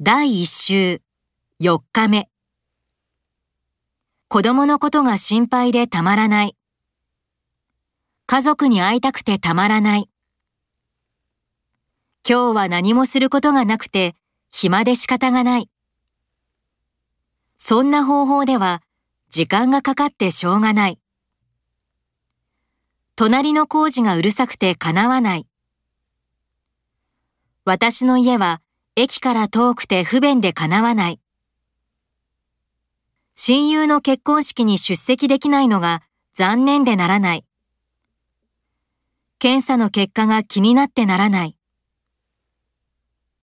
第1週4日目。子供のことが心配でたまらない。家族に会いたくてたまらない。今日は何もすることがなくて暇で仕方がない。そんな方法では時間がかかってしょうがない。隣の工事がうるさくて叶わない。私の家は駅から遠くて不便で叶わない。親友の結婚式に出席できないのが残念でならない。検査の結果が気になってならない。